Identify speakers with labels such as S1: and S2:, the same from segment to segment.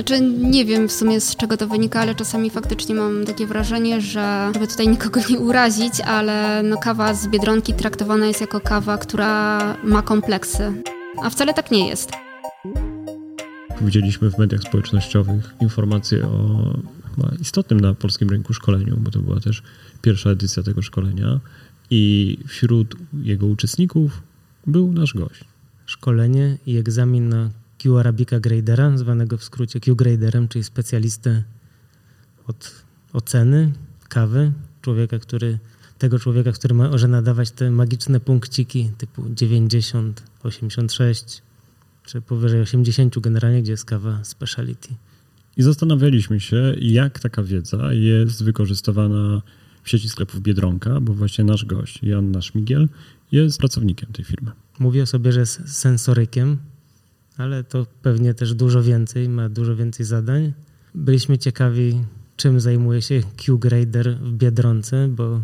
S1: Znaczy nie wiem w sumie z czego to wynika, ale czasami faktycznie mam takie wrażenie, że żeby tutaj nikogo nie urazić, ale no kawa z Biedronki traktowana jest jako kawa, która ma kompleksy. A wcale tak nie jest.
S2: Widzieliśmy w mediach społecznościowych informacje o istotnym na polskim rynku szkoleniu, bo to była też pierwsza edycja tego szkolenia i wśród jego uczestników był nasz gość.
S3: Szkolenie i egzamin na Q Arabica Gradera, zwanego w skrócie Q Graderem, czyli specjalistę od oceny kawy, człowieka, który, tego człowieka, który może nadawać te magiczne punkciki typu 90, 86 czy powyżej 80 generalnie, gdzie jest kawa speciality.
S2: I zastanawialiśmy się, jak taka wiedza jest wykorzystywana w sieci sklepów Biedronka, bo właśnie nasz gość, Jan Szmigiel, jest pracownikiem tej firmy.
S3: Mówię o sobie, że jest sensorykiem, ale to pewnie też dużo więcej, ma dużo więcej zadań. Byliśmy ciekawi, czym zajmuje się Q-Grader w Biedronce, bo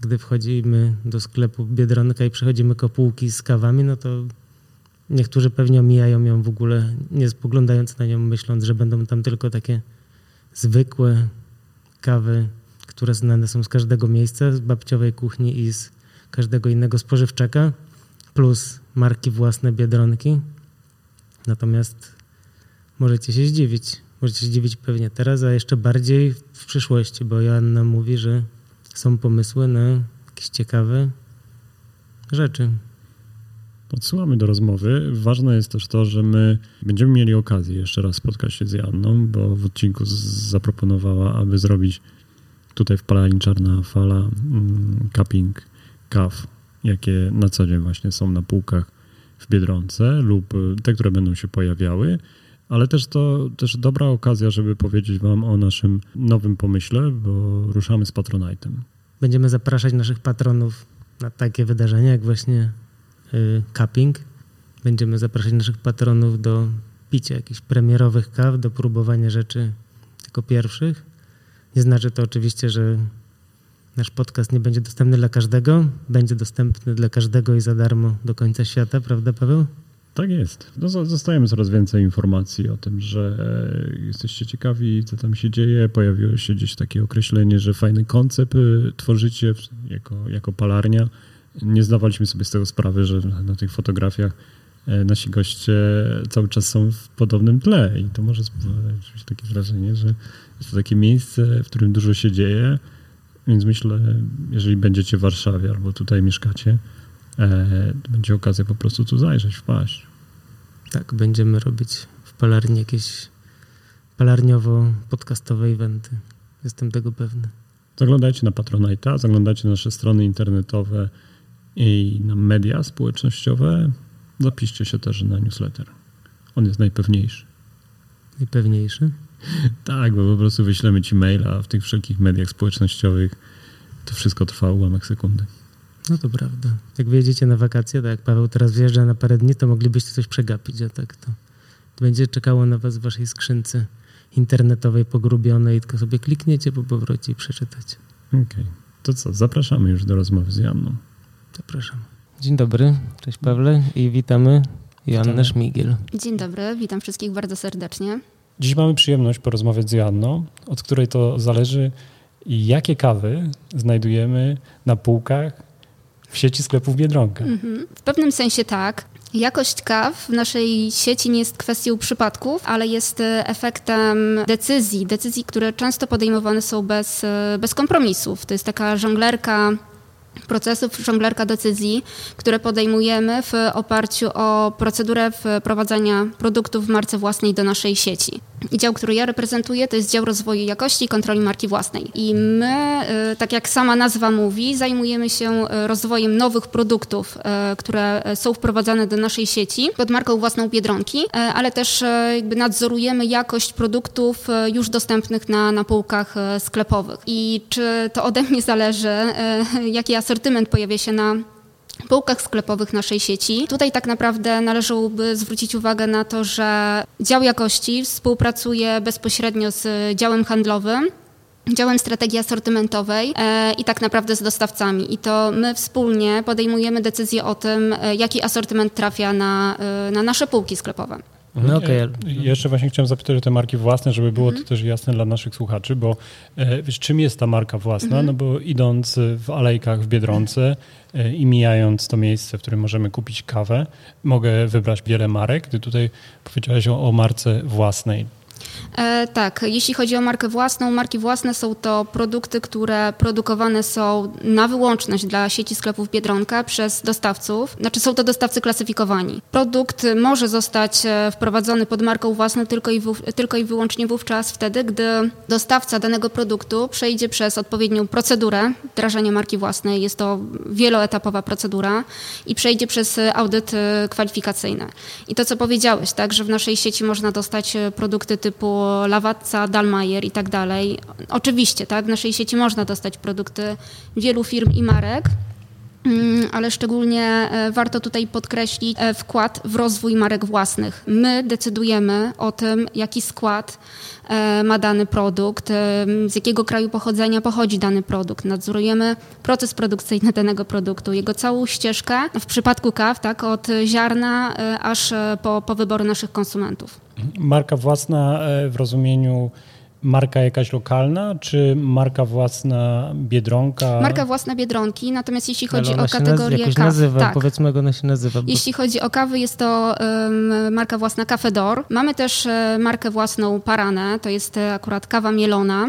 S3: gdy wchodzimy do sklepu Biedronka i przechodzimy kopułki z kawami, no to niektórzy pewnie omijają ją w ogóle, nie spoglądając na nią, myśląc, że będą tam tylko takie zwykłe kawy, które znane są z każdego miejsca, z babciowej kuchni i z każdego innego spożywczaka, plus marki własne Biedronki. Natomiast możecie się zdziwić. Możecie się zdziwić pewnie teraz, a jeszcze bardziej w przyszłości, bo Joanna mówi, że są pomysły na jakieś ciekawe rzeczy.
S2: Odsyłamy do rozmowy. Ważne jest też to, że my będziemy mieli okazję jeszcze raz spotkać się z Janną, bo w odcinku zaproponowała, aby zrobić tutaj w Palalni Czarna Fala mm, cupping kaw, jakie na co dzień właśnie są na półkach w Biedronce lub te, które będą się pojawiały, ale też to też dobra okazja, żeby powiedzieć Wam o naszym nowym pomyśle, bo ruszamy z Patronite'em.
S3: Będziemy zapraszać naszych patronów na takie wydarzenia, jak właśnie y, cupping. Będziemy zapraszać naszych patronów do picia jakichś premierowych kaw, do próbowania rzeczy jako pierwszych. Nie znaczy to oczywiście, że Nasz podcast nie będzie dostępny dla każdego, będzie dostępny dla każdego i za darmo do końca świata, prawda, Paweł?
S2: Tak jest. No, dostajemy coraz więcej informacji o tym, że e, jesteście ciekawi, co tam się dzieje. Pojawiło się gdzieś takie określenie, że fajny koncept y, tworzycie jako, jako palarnia. Nie zdawaliśmy sobie z tego sprawy, że na tych fotografiach e, nasi goście cały czas są w podobnym tle i to może spowodować takie wrażenie, że jest to takie miejsce, w którym dużo się dzieje, więc myślę, jeżeli będziecie w Warszawie albo tutaj mieszkacie, e, będzie okazja po prostu tu zajrzeć, wpaść.
S3: Tak, będziemy robić w palarni jakieś palarniowo-podcastowe eventy. Jestem tego pewny.
S2: Zaglądajcie na Patronite'a, zaglądajcie na nasze strony internetowe i na media społecznościowe. Zapiszcie się też na newsletter. On jest najpewniejszy.
S3: Najpewniejszy?
S2: Tak, bo po prostu wyślemy ci maila w tych wszelkich mediach społecznościowych. To wszystko trwa ułamek sekundy.
S3: No to prawda. Jak wyjedziecie na wakacje, tak jak Paweł teraz wjeżdża na parę dni, to moglibyście coś przegapić, a tak to, to będzie czekało na was w waszej skrzynce internetowej pogrubionej, tylko sobie klikniecie po powrocie i przeczytacie.
S2: Okej. Okay. To co, zapraszamy już do rozmowy z Janną.
S3: Zapraszam. Dzień dobry, cześć Pawle i witamy Joannę Szmigiel.
S1: Dzień dobry, witam wszystkich bardzo serdecznie.
S2: Dziś mamy przyjemność porozmawiać z Joanną, od której to zależy, jakie kawy znajdujemy na półkach w sieci sklepów Biedronka. Mhm.
S1: W pewnym sensie tak. Jakość kaw w naszej sieci nie jest kwestią przypadków, ale jest e, efektem decyzji, decyzji, które często podejmowane są bez, e, bez kompromisów. To jest taka żonglerka procesów żonglerka decyzji, które podejmujemy w oparciu o procedurę wprowadzania produktów w marce własnej do naszej sieci. I dział, który ja reprezentuję, to jest dział rozwoju jakości i kontroli marki własnej. I my, y, tak jak sama nazwa mówi, zajmujemy się y, rozwojem nowych produktów, y, które są wprowadzane do naszej sieci pod marką własną Biedronki, ale też jakby nadzorujemy jakość produktów już dostępnych na, na półkach sklepowych. I czy to ode mnie zależy, jaki asortyment pojawia się na półkach sklepowych naszej sieci. Tutaj tak naprawdę należałoby zwrócić uwagę na to, że dział jakości współpracuje bezpośrednio z działem handlowym, działem strategii asortymentowej e, i tak naprawdę z dostawcami. I to my wspólnie podejmujemy decyzję o tym, e, jaki asortyment trafia na, e, na nasze półki sklepowe.
S3: No okay.
S2: E, jeszcze właśnie chciałem zapytać o te marki własne, żeby było to też jasne dla naszych słuchaczy, bo e, wiesz, czym jest ta marka własna? No bo idąc w alejkach w Biedronce e, i mijając to miejsce, w którym możemy kupić kawę, mogę wybrać wiele marek. Ty tutaj powiedziałeś o, o marce własnej.
S1: E, tak, jeśli chodzi o markę własną, marki własne są to produkty, które produkowane są na wyłączność dla sieci sklepów Biedronka przez dostawców, znaczy są to dostawcy klasyfikowani. Produkt może zostać e, wprowadzony pod marką własną tylko i, w, tylko i wyłącznie wówczas wtedy, gdy dostawca danego produktu przejdzie przez odpowiednią procedurę wdrażania marki własnej. Jest to wieloetapowa procedura i przejdzie przez audyt e, kwalifikacyjny. I to, co powiedziałeś, tak, że w naszej sieci można dostać e, produkty typu Lawatca, Dalmajer i tak dalej. Oczywiście, tak, w naszej sieci można dostać produkty wielu firm i marek, ale szczególnie e, warto tutaj podkreślić e, wkład w rozwój marek własnych. My decydujemy o tym, jaki skład e, ma dany produkt, z jakiego kraju pochodzenia pochodzi dany produkt. Nadzorujemy proces produkcyjny danego produktu, jego całą ścieżkę, w przypadku kaw, tak, od ziarna aż po, po wybory naszych konsumentów.
S2: Marka własna w rozumieniu marka jakaś lokalna, czy marka własna Biedronka?
S1: Marka własna Biedronki, natomiast jeśli chodzi o kategorię
S3: kaw... nazywa, tak. powiedzmy jak ona się nazywa. Bo...
S1: Jeśli chodzi o kawy, jest to um, marka własna Cafedor. Mamy też um, markę własną Paranę, to jest e, akurat kawa mielona.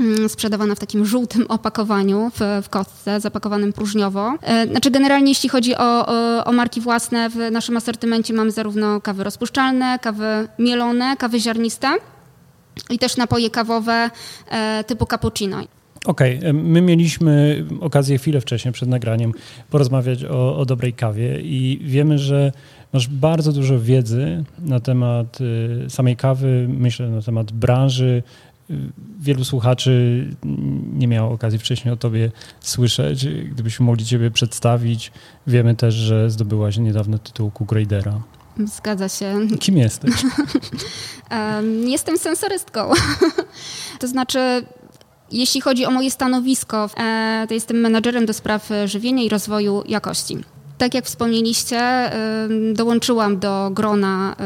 S1: Mm, sprzedawana w takim żółtym opakowaniu w, w kostce, zapakowanym próżniowo. E, znaczy generalnie jeśli chodzi o, o, o, marki własne, w naszym asortymencie mamy zarówno kawy rozpuszczalne, kawy mielone, kawy ziarniste i też napoje kawowe e, typu cappuccino.
S2: Okej, okay. my mieliśmy okazję chwilę wcześniej przed nagraniem porozmawiać o, o dobrej kawie i wiemy, że masz bardzo dużo wiedzy na temat y, samej kawy, myślę na temat branży, wielu słuchaczy nie miało okazji wcześniej o tobie słyszeć. Gdybyśmy mogli ciebie przedstawić, wiemy też, że zdobyłaś niedawno tytuł Q-Gradera.
S1: Zgadza się.
S2: Kim jesteś?
S1: Jestem sensorystką. to znaczy, jeśli chodzi o moje stanowisko, e, to jestem menadżerem do spraw żywienia i rozwoju jakości. Tak jak wspomnieliście, dołączyłam do grona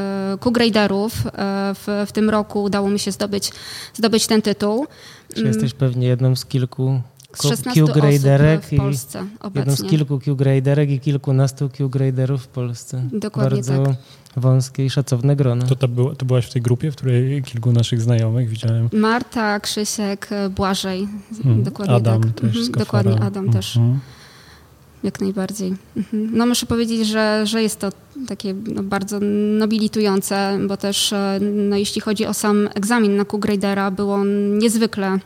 S1: Q-Graderów. E, w, w tym roku udało mi się zdobyć, zdobyć ten tytuł.
S3: Czy jesteś pewnie jedną z kilku
S1: Q-graderek w Polsce
S3: obecnie. Jedną z kilku Q-graderek i kilkunastu Q-graderów w Polsce.
S1: Dokładnie
S3: Bardzo
S1: tak.
S3: wąskie i szacowne grono.
S2: To, to, było, to byłaś w tej grupie, w której kilku naszych znajomych widziałem?
S1: Marta, Krzysiek, Błażej. Hmm. Dokładnie
S2: Adam
S1: tak.
S2: też. Mhm,
S1: dokładnie, Adam też. Mhm jak najbardziej. Mhm. No muszę powiedzieć, że, że jest to takie no, bardzo nobilitujące, bo też e, no, jeśli chodzi o sam egzamin na Q-Gradera, był on niezwykle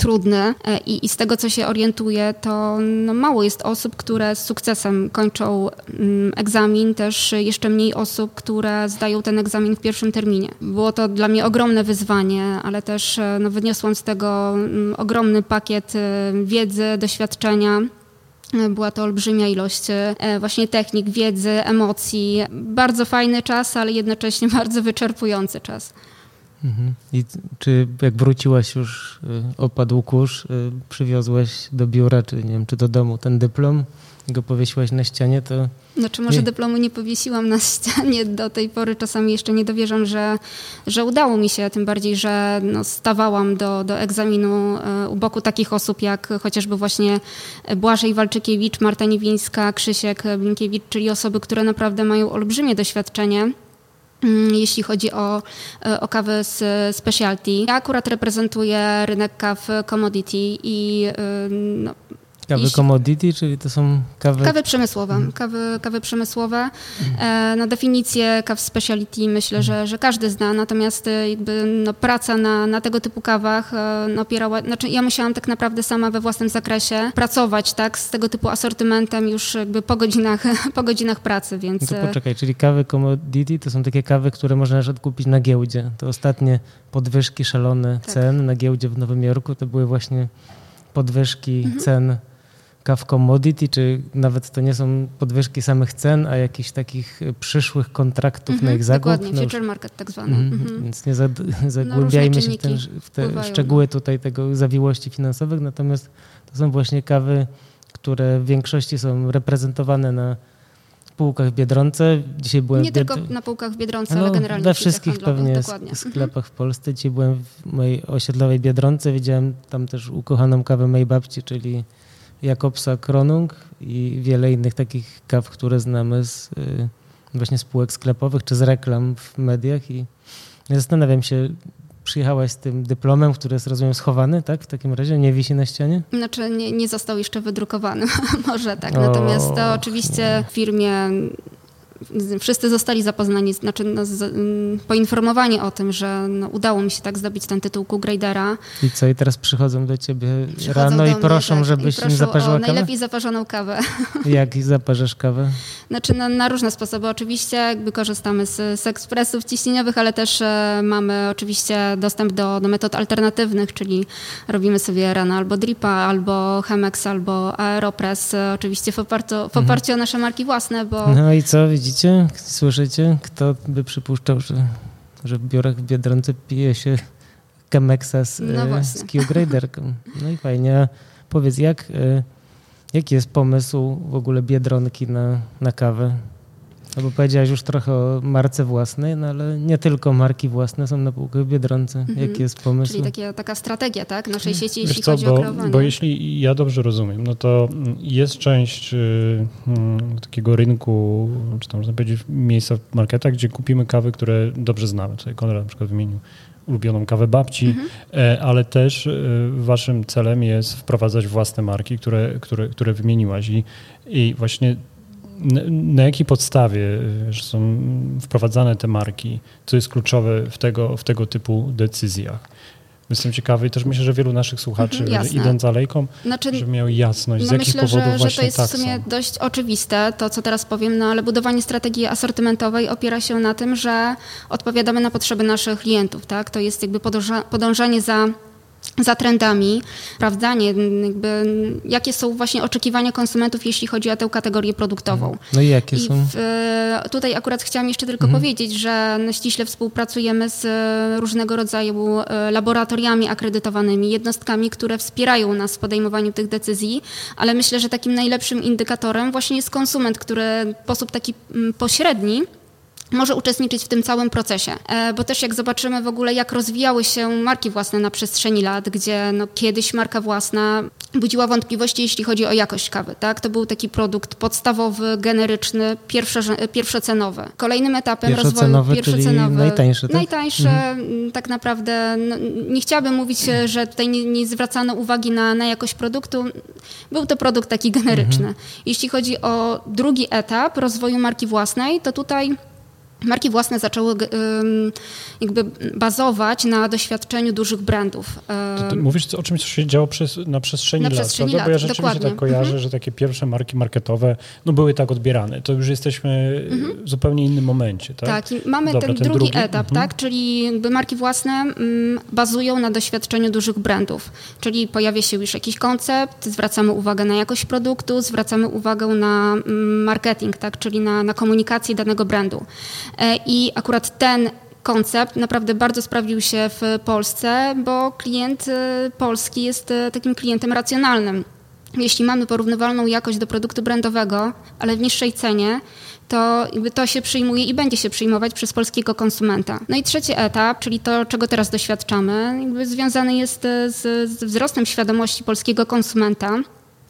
S1: trudny e, i, i, z tego, co się orientuję, to no, mało jest osób, które z sukcesem kończą mm, egzamin, też jeszcze mniej osób, które zdają ten egzamin w pierwszym terminie. Było to dla mnie ogromne wyzwanie, ale też e, no, wyniosłam z tego mm, ogromny pakiet wiedzy, doświadczenia była to olbrzymia ilość e, właśnie technik, wiedzy, emocji. Bardzo fajny czas, ale jednocześnie bardzo wyczerpujący czas.
S3: Mhm. I czy jak wróciłaś już, e, opadł kurz, e, przywiozłeś do biura, czy nie wiem, czy do domu ten dyplom? go powiesiłaś na ścianie, to...
S1: Znaczy może nie. dyplomu nie powiesiłam na ścianie do tej pory. Czasami jeszcze nie dowierzam, że, że udało mi się, tym bardziej, że no, stawałam do, do egzaminu e, u boku takich osób jak chociażby właśnie Błażej Walczykiewicz, Marta Niewińska, Krzysiek Blinkiewicz, czyli osoby, które naprawdę mają olbrzymie doświadczenie jeśli chodzi o, e, o kawę z specialty. Ja akurat reprezentuję rynek kaw commodity i e, no,
S3: Kawy Jeśli... commodity, czyli to są kawy...
S1: Kawy przemysłowe. Mhm. Kawy, kawy przemysłowe. E, na definicję kaw speciality myślę, że, że każdy zna, natomiast e, jakby no, praca na, na tego typu kawach e, no, opierała... Znaczy ja musiałam tak naprawdę sama we własnym zakresie pracować tak, z tego typu asortymentem już jakby po godzinach, po godzinach pracy, więc...
S3: No to poczekaj, czyli kawy commodity to są takie kawy, które można na przykład kupić na giełdzie. To ostatnie podwyżki szalone tak. cen na giełdzie w Nowym Jorku to były właśnie podwyżki mhm. cen kaw commodity, czy nawet to nie są podwyżki samych cen, a jakichś takich przyszłych kontraktów mm -hmm, na ich zakup.
S1: Dokładnie, no future market tak zwany. Mm -hmm.
S3: Więc nie zagłębiajmy no, się w, ten, w te wpływają, szczegóły no. tutaj tego zawiłości finansowych, natomiast to są właśnie kawy, które w większości są reprezentowane na półkach w Biedronce. Dzisiaj byłem
S1: Nie
S3: w
S1: tylko na półkach w Biedronce, no, ale generalnie
S3: we
S1: w
S3: wszystkich pewnie
S1: dokładnie.
S3: sklepach w Polsce. Dzisiaj byłem w mojej osiedlowej Biedronce. Widziałem tam też ukochaną kawę mojej babci, czyli Jakobsa Kronung i wiele innych takich kaw, które znamy z y, właśnie spółek sklepowych czy z reklam w mediach i zastanawiam się, przyjechałaś z tym dyplomem, który jest, rozumiem, schowany, tak? W takim razie nie wisi na ścianie?
S1: Znaczy nie, nie został jeszcze wydrukowany, może tak. Natomiast to oczywiście w firmie wszyscy zostali zapoznani, znaczy no, z, mm, poinformowani o tym, że no, udało mi się tak zdobyć ten tytuł Q-Gradera.
S3: I co, i teraz przychodzą do ciebie przychodzą rano i proszą, tak, żebyś im zaparzyła kawę?
S1: najlepiej zaparzoną kawę.
S3: Jak zaparzasz kawę?
S1: Znaczy na, na, różne sposoby. Oczywiście jakby korzystamy z, z ekspresów ciśnieniowych, ale też e, mamy oczywiście dostęp do, do metod alternatywnych, czyli robimy sobie rano albo dripa, albo Chemex, albo Aeropress, e, oczywiście w oparciu, w oparciu mhm. o nasze marki własne, bo...
S3: No i co, widzicie? Widzicie? Słyszycie? Kto by przypuszczał, że, że w biurach w Biedronce pije się Chemexa z, no e, z Q-Graderką. No i fajnie. Powiedz, jak, e, jaki jest pomysł w ogóle Biedronki na, na kawę? No bo powiedziałaś już trochę o marce własnej, no ale nie tylko marki własne są na półkach w Biedronce. Mhm. Jaki jest pomysł?
S1: Czyli takie, taka strategia, tak? Naszej sieci, jeśli
S2: co,
S1: chodzi
S2: bo,
S1: o kreowanie.
S2: Bo jeśli ja dobrze rozumiem, no to jest część y, y, takiego rynku, czy tam można powiedzieć miejsca w marketach, gdzie kupimy kawy, które dobrze znamy. Tutaj Konrad na przykład wymienił ulubioną kawę babci, mhm. E, ale też e, waszym celem jest wprowadzać własne marki, które, które, które wymieniłaś i, i właśnie na jakiej podstawie y, są wprowadzane te marki? Co jest kluczowe w tego, w tego typu decyzjach? Jestem ciekawy i też myślę, że wielu naszych słuchaczy, mhm, idąc alejką, znaczy, żeby miał jasność, z
S1: no
S2: jakich
S1: myślę,
S2: powodów
S1: że,
S2: właśnie
S1: że to jest
S2: tak
S1: w sumie
S2: są.
S1: dość oczywiste, to co teraz powiem, no ale budowanie strategii asortymentowej opiera się na tym, że odpowiadamy na potrzeby naszych klientów, tak? To jest jakby podąża, podążanie za za trendami, sprawdzanie, jakby, jakie są właśnie oczekiwania konsumentów, jeśli chodzi o tę kategorię produktową. Mhm.
S3: No i jakie I są?
S1: W, tutaj akurat chciałam jeszcze tylko mhm. powiedzieć, że ściśle współpracujemy z różnego rodzaju e, laboratoriami akredytowanymi, jednostkami, które wspierają nas w podejmowaniu tych decyzji, ale myślę, że takim najlepszym indykatorem właśnie jest konsument, który w sposób taki mm, pośredni może uczestniczyć w tym całym procesie. E, bo też jak zobaczymy w ogóle, jak rozwijały się marki własne na przestrzeni lat, gdzie no, kiedyś marka własna budziła wątpliwości, jeśli chodzi o jakość kawy. Tak? To był taki produkt podstawowy, generyczny, pierwsze, pierwszocenowy. Kolejnym etapem
S3: pierwszocenowy,
S1: rozwoju... Pierwszocenowy,
S3: najtańszy, tak?
S1: Najtańsze, mhm. tak naprawdę, no, nie chciałabym mówić, że tutaj nie, nie, zwracano uwagi na, na jakość produktu. Był to produkt taki generyczny. Mhm. Jeśli chodzi o drugi etap rozwoju marki własnej, to tutaj Marki własne zaczęły jakby bazować na doświadczeniu dużych brandów.
S2: To mówisz o czymś, co się działo przez, na przestrzeni, na przestrzeni lat, lat, Bo ja rzeczywiście dokładnie. tak kojarzę, mhm. że takie pierwsze marki marketowe no, były tak odbierane. To już jesteśmy mhm. w zupełnie innym momencie. Tak,
S1: tak i mamy Dobra, ten, ten, drugi, drugi etap, mhm. tak? czyli jakby marki własne bazują na doświadczeniu dużych brandów. Czyli pojawia się już jakiś koncept, zwracamy uwagę na jakość produktu, zwracamy uwagę na marketing, tak? czyli na, na komunikację danego brandu. E, I akurat ten koncept naprawdę bardzo sprawdził się w Polsce, bo klient e, polski jest e, takim klientem racjonalnym. Jeśli mamy porównywalną jakość do produktu brandowego, ale w niższej cenie, to to się przyjmuje i będzie się przyjmować przez polskiego konsumenta. No i trzeci etap, czyli to, czego teraz doświadczamy, związany jest z, z wzrostem świadomości polskiego konsumenta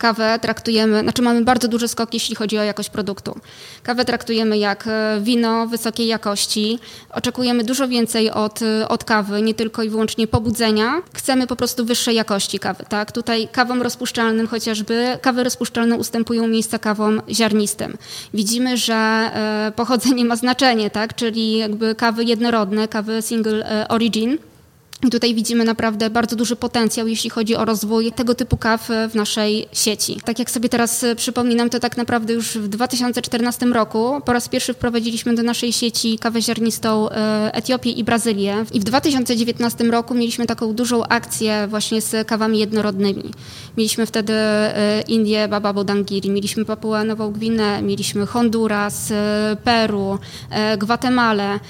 S1: Kawę traktujemy, znaczy mamy bardzo duży skok, jeśli chodzi o jakość produktu. Kawę traktujemy jak e, wino wysokiej jakości. Oczekujemy dużo więcej od, e, od kawy, nie tylko i wyłącznie pobudzenia. Chcemy po prostu wyższej jakości kawy. Tak? Tutaj kawom rozpuszczalnym chociażby, kawy rozpuszczalne ustępują miejsca kawom ziarnistym. Widzimy, że e, pochodzenie ma znaczenie, tak? czyli jakby kawy jednorodne, kawy single origin tutaj widzimy naprawdę bardzo duży potencjał, jeśli chodzi o rozwój tego typu kaw w naszej sieci. Tak jak sobie teraz e, przypominam, to tak naprawdę już w 2014 roku po raz pierwszy wprowadziliśmy do naszej sieci kawę ziarnistą e, Etiopię i Brazylię. I w 2019 roku mieliśmy taką dużą akcję właśnie z kawami jednorodnymi. Mieliśmy wtedy e, Indię, Baba Bodangiri, mieliśmy Papuę Nową Gwinę, mieliśmy Honduras, Peru, Gwatemalę.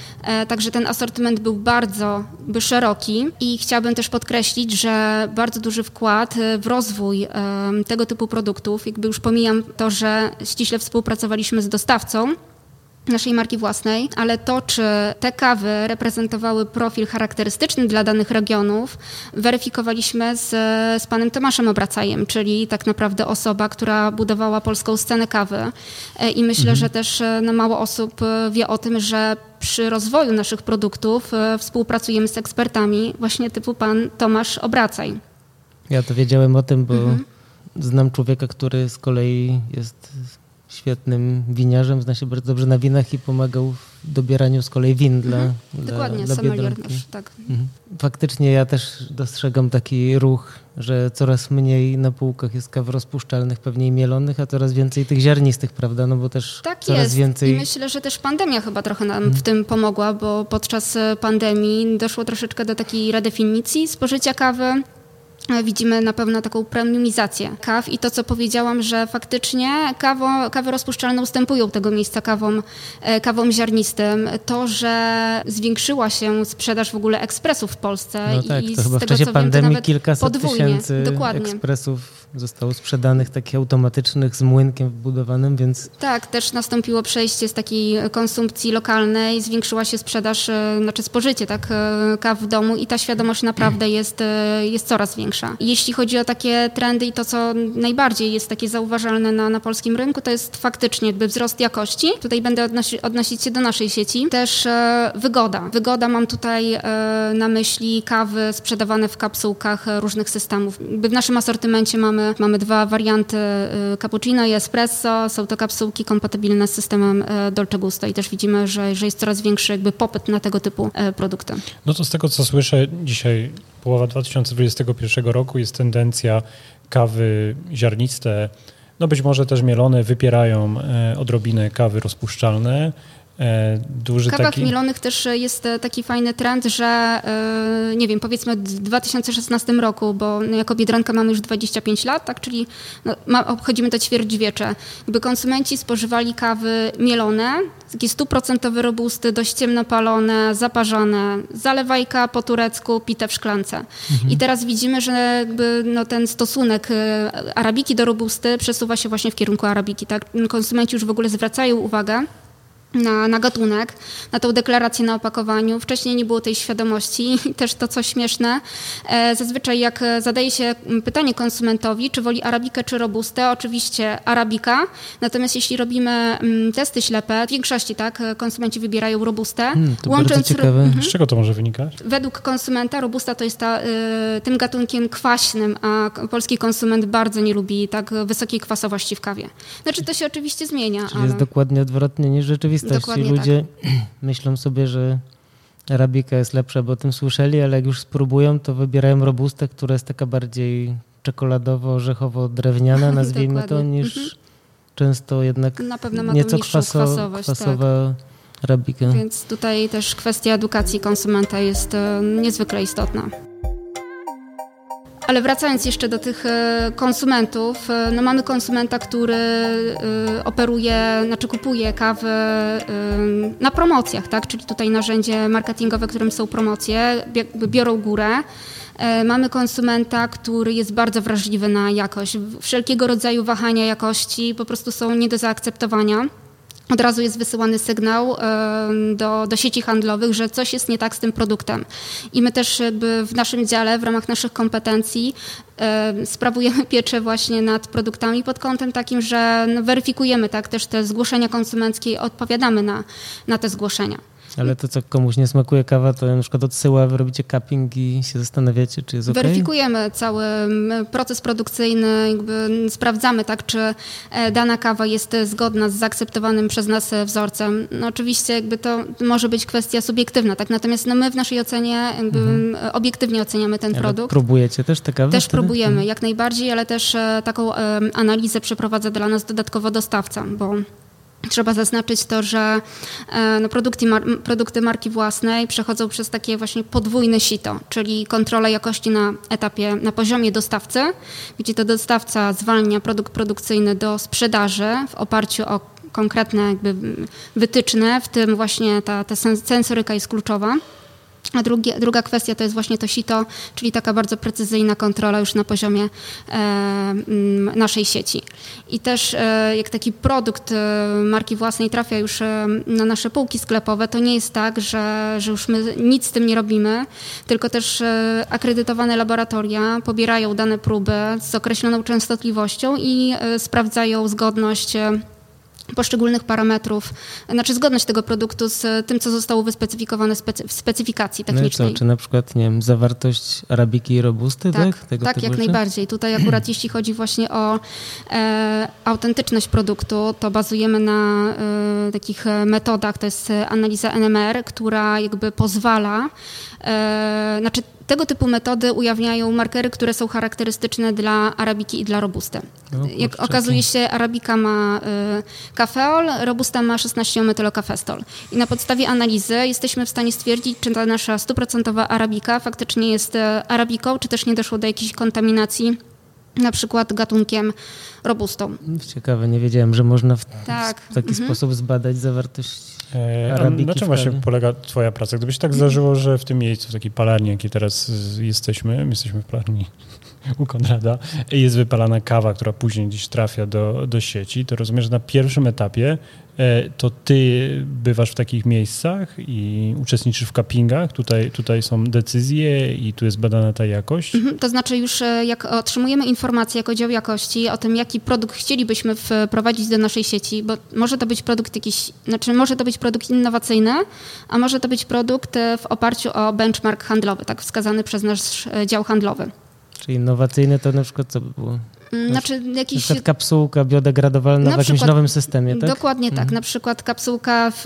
S1: Także ten asortyment był bardzo by szeroki i chciałabym też podkreślić, że bardzo duży wkład w rozwój tego typu produktów, jakby już pomijam to, że ściśle współpracowaliśmy z dostawcą, naszej marki własnej, ale to, czy te kawy reprezentowały profil charakterystyczny dla danych regionów, weryfikowaliśmy z, z panem Tomaszem Obracajem, czyli tak naprawdę osoba, która budowała polską scenę kawy. E, I myślę, mhm. że też e, no, mało osób e, wie o tym, że przy rozwoju naszych produktów współpracujemy z ekspertami właśnie typu pan Tomasz Obracaj.
S3: Ja to wiedziałem o tym, bo mhm. znam człowieka, który z kolei jest świetnym winiarzem, zna się bardzo dobrze na winach i pomagał w dobieraniu z kolei win dla, mhm.
S1: dla Dokładnie, dla sommelier nasz, tak. Mhm.
S3: Faktycznie ja też dostrzegam taki ruch, że coraz mniej na półkach jest kaw rozpuszczalnych, pewnie mielonych, a coraz więcej tych ziarnistych, prawda? No bo też
S1: tak
S3: coraz
S1: jest.
S3: więcej...
S1: I myślę, że też pandemia chyba trochę nam mhm. w tym pomogła, bo podczas pandemii doszło troszeczkę do takiej redefinicji spożycia kawy widzimy na pewno taką premiumizację kaw i to, co powiedziałam, że faktycznie kawo, kawy rozpuszczalne ustępują tego miejsca kawom, e, kawom ziarnistym. To, że zwiększyła się sprzedaż w ogóle ekspresów w Polsce
S3: no tak, i to chyba w czasie pandemii kilkaset podwójnie. tysięcy Dokładnie. ekspresów zostało sprzedanych takich automatycznych z młynkiem wbudowanym, więc...
S1: Tak, też nastąpiło przejście z takiej konsumpcji lokalnej, zwiększyła się sprzedaż, e, znaczy spożycie tak, e, kaw w domu i ta świadomość naprawdę jest, jest coraz większa. Jeśli chodzi o takie trendy i to, co najbardziej jest takie zauważalne na, na polskim rynku, to jest faktycznie jakby wzrost jakości. Tutaj będę odnosi, odnosić się do naszej sieci. Też e, wygoda. Wygoda mam tutaj e, na myśli kawy sprzedawane w kapsułkach różnych systemów. W naszym asortymencie mamy, mamy dwa warianty e, cappuccino i espresso. Są to kapsułki kompatybilne z systemem e, Dolce Gusto i też widzimy, że, że jest coraz większy jakby popyt na tego typu e, produkty.
S2: No to z tego, co słyszę dzisiaj połowa 2021 roku jest tendencja kawy ziarniste, no być może też mielone, wypierają odrobinę kawy rozpuszczalne.
S1: E, duży w kawach taki... mielonych też jest e, taki fajny trend, że nie wiem, powiedzmy w 2016 roku, bo jako Biedronka mamy już 25 lat, tak, czyli no, ma, obchodzimy to ćwierćwiecze. Jakby konsumenci spożywali kawy mielone, takie stuprocentowe robusty, dość ciemno palone, zaparzane, zalewajka po turecku, pite w szklance. Mhm. I teraz widzimy, że jakby no, ten stosunek arabiki do robusty przesuwa się właśnie w kierunku arabiki. Tak? Konsumenci już w ogóle zwracają uwagę na, na gatunek, na tą deklarację na opakowaniu. Wcześniej nie było tej świadomości też to, co śmieszne, e, zazwyczaj jak zadaje się pytanie konsumentowi, czy woli arabikę czy robustę, oczywiście arabika, natomiast jeśli robimy mm, testy ślepe, w większości tak, konsumenci wybierają robustę. Hmm,
S3: to łącząc ciekawe.
S2: Mhm. Z czego to może wynikać?
S1: Według konsumenta robusta to jest ta, y, tym gatunkiem kwaśnym, a polski konsument bardzo nie lubi tak wysokiej kwasowości w kawie. Znaczy to się oczywiście zmienia.
S3: Czyli ale... jest dokładnie odwrotnie niż rzeczywistość rzeczywistości. Dokładnie Ludzie tak. myślą sobie, że arabika jest lepsza, bo o tym słyszeli, ale jak już spróbują, to wybierają robustę, która jest taka bardziej czekoladowo-orzechowo-drewniana, nazwijmy to, niż mhm. często jednak nieco kwaso, kwasowa tak. arabika.
S1: Więc tutaj też kwestia edukacji konsumenta jest e, niezwykle istotna. Ale wracając jeszcze do tych e, konsumentów, e, no mamy konsumenta, który e, operuje, znaczy kupuje kawę na promocjach, tak? czyli tutaj narzędzie marketingowe, którym są promocje, biorą górę. Mamy konsumenta, który jest bardzo wrażliwy na jakość. Wszelkiego rodzaju wahania jakości po prostu są nie do zaakceptowania od razu jest wysyłany sygnał do, do sieci handlowych, że coś jest nie tak z tym produktem. I my też w naszym dziale, w ramach naszych kompetencji sprawujemy pieczę właśnie nad produktami pod kątem takim, że no, weryfikujemy tak też te zgłoszenia konsumenckie i odpowiadamy na, na te zgłoszenia.
S3: Ale to, co komuś nie smakuje kawa, to na przykład odsyła, wy robicie cupping i się zastanawiacie, czy jest ok?
S1: Weryfikujemy cały proces produkcyjny, jakby sprawdzamy, tak, czy e, dana kawa jest zgodna z zaakceptowanym przez nas wzorcem. No, oczywiście jakby to może być kwestia subiektywna, tak, natomiast no, my w naszej ocenie jakby mhm. obiektywnie oceniamy ten ale produkt.
S3: próbujecie też te kawy?
S1: Też wtedy? próbujemy, mhm. jak najbardziej, ale też e, taką analizę przeprowadza dla nas dodatkowo dostawca, bo Trzeba zaznaczyć to, że e, no, produkty, mar produkty marki własnej przechodzą przez takie właśnie podwójne sito, czyli kontrolę jakości na etapie, na poziomie dostawcy, gdzie to dostawca zwalnia produkt produkcyjny do sprzedaży w oparciu o konkretne jakby wytyczne, w tym właśnie ta, ta sensoryka jest kluczowa. A drugie, druga kwestia to jest właśnie to sito, czyli taka bardzo precyzyjna kontrola już na poziomie e, naszej sieci. I też e, jak taki produkt e, marki własnej trafia już e, na nasze półki sklepowe, to nie jest tak, że, że już my nic z tym nie robimy, tylko też e, akredytowane laboratoria pobierają dane próby z określoną częstotliwością i e, sprawdzają zgodność poszczególnych parametrów, znaczy zgodność tego produktu z tym, co zostało wyspecyfikowane w specyfikacji technicznej.
S3: No co, czy na przykład, nie wiem, zawartość arabiki i robusty, tak?
S1: Tak, Tego tak jak najbardziej. Tutaj akurat jeśli chodzi właśnie o e, autentyczność produktu, to bazujemy na e, takich metodach, to jest analiza NMR, która jakby pozwala, e, znaczy tego typu metody ujawniają markery, które są charakterystyczne dla arabiki i dla robusty. No, Jak okazuje się, arabika ma y, kafeol, robusta ma 16-metylokafestol. I na podstawie analizy jesteśmy w stanie stwierdzić, czy ta nasza stuprocentowa arabika faktycznie jest y, arabiką, czy też nie doszło do jakiejś kontaminacji na przykład gatunkiem robustą.
S3: Ciekawe, nie wiedziałem, że można w, tak. w taki mhm. sposób zbadać zawartość arabiki.
S2: Na czym właśnie polega twoja praca? Gdyby się tak zdarzyło, że w tym miejscu, w takiej palarni, jakiej teraz jesteśmy, my jesteśmy w palarni u Konrada, jest wypalana kawa, która później gdzieś trafia do, do sieci, to rozumiem, że na pierwszym etapie E, to ty bywasz w takich miejscach i uczestniczysz w cuppingach, tutaj, tutaj są decyzje i tu jest badana ta jakość?
S1: Mhm, to znaczy już e, jak otrzymujemy informacje jako dział jakości o tym, jaki produkt chcielibyśmy wprowadzić do naszej sieci, bo może to być produkt jakiś, znaczy może to być produkt innowacyjny, a może to być produkt e, w oparciu o benchmark handlowy, tak wskazany przez nasz dział handlowy.
S3: Czyli innowacyjny to na przykład co by było?
S1: Znaczy jakiś...
S3: Na kapsułka biodegradowalna w jakimś przykład, nowym systemie, tak?
S1: Dokładnie tak. mhm. Na przykład kapsułka, w,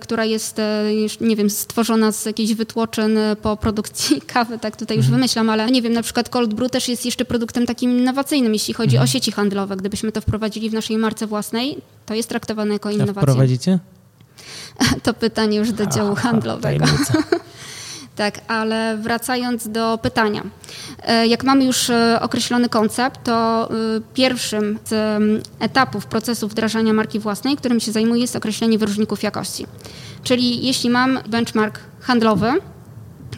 S1: która jest, e, nie wiem, stworzona z jakichś wytłoczyn po produkcji kawy, tak tutaj już mhm. wymyślam, ale nie wiem, na przykład cold brew też jest jeszcze produktem takim innowacyjnym, jeśli chodzi mhm. o sieci handlowe. Gdybyśmy to wprowadzili w naszej marce własnej, to jest traktowane jako innowacja. A
S3: wprowadzicie?
S1: To pytanie już do działu handlowego. Tak, ale wracając do pytania. E, jak mamy już e, określony koncept, to e, pierwszym z etapów procesu wdrażania marki własnej, którym się zajmuję, jest określenie wyróżników jakości. Czyli jeśli mam benchmark handlowy,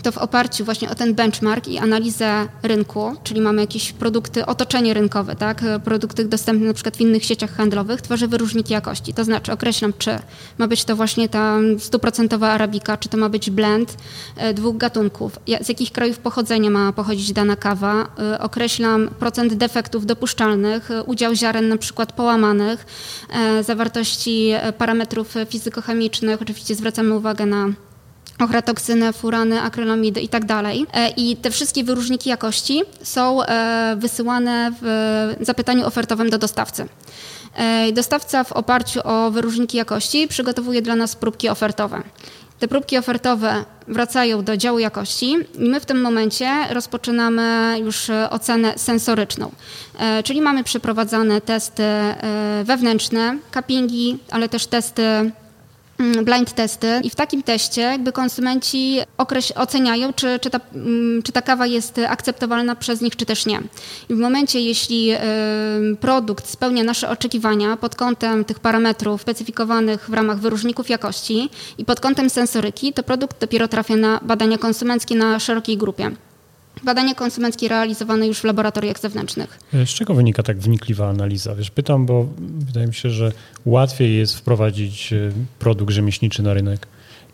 S1: to w oparciu właśnie o ten benchmark i analizę rynku, czyli mamy jakieś produkty, otoczenie rynkowe, tak, produkty dostępne na przykład w innych sieciach handlowych, tworzę wyróżniki jakości. To znaczy określam, czy ma być to właśnie ta stuprocentowa arabika, czy to ma być blend e, dwóch gatunków, z jakich krajów pochodzenia ma pochodzić dana kawa, e, określam procent defektów dopuszczalnych, e, udział ziaren na przykład połamanych, zawartości parametrów fizykochemicznych, oczywiście zwracamy uwagę na ochratoksynę, furany, akrylamidy i tak dalej. E, I te wszystkie wyróżniki jakości są e, wysyłane w zapytaniu ofertowym do dostawcy. E, dostawca w oparciu o wyróżniki jakości przygotowuje dla nas próbki ofertowe. Te próbki ofertowe wracają do działu jakości i my w tym momencie rozpoczynamy już ocenę sensoryczną. Czyli mamy przeprowadzane testy wewnętrzne, cuppingi, ale też testy blind testy i w takim teście jakby konsumenci okreś- oceniają, czy, czy, ta, mm, czy ta kawa jest akceptowalna przez nich, czy też nie. I w momencie, jeśli produkt spełnia nasze oczekiwania pod kątem tych parametrów specyfikowanych w ramach wyróżników jakości i pod kątem sensoryki, to produkt dopiero trafia na badania konsumenckie na szerokiej grupie. Badania konsumenckie realizowane już w laboratoriach zewnętrznych.
S2: E, z czego wynika tak wnikliwa analiza? Wiesz, pytam, bo wydaje mi się, że łatwiej jest wprowadzić e, produkt rzemieślniczy na rynek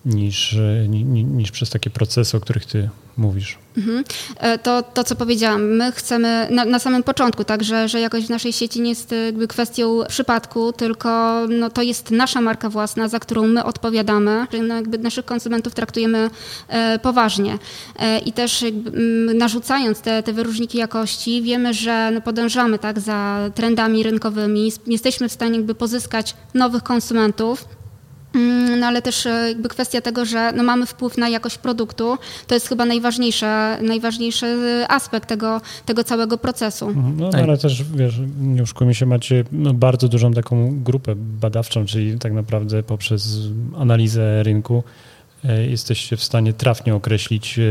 S2: niż, e, niż, przez takie procesy, o których ty mówisz. Mhm.
S1: E, to, to, co powiedziałam, my chcemy na, na, samym początku, tak, że, że jakość w naszej sieci nie jest jakby kwestią przypadku, tylko no, to jest nasza marka własna, za którą my odpowiadamy, że no, jakby naszych konsumentów traktujemy e, poważnie. E, I też jakby, m, mm, narzucając te, te wyróżniki jakości, wiemy, że no, podążamy tak, za trendami rynkowymi, jesteśmy w stanie jakby pozyskać nowych konsumentów, no ale też e, jakby kwestia tego, że no mamy wpływ na jakość produktu, to jest chyba najważniejszy, najważniejszy aspekt tego, tego całego procesu.
S2: Mhm. No, no ale też, wiesz, nie oszukujmy się, macie no, bardzo dużą taką grupę badawczą, czyli tak naprawdę poprzez analizę rynku e, jesteście w stanie trafnie określić, e,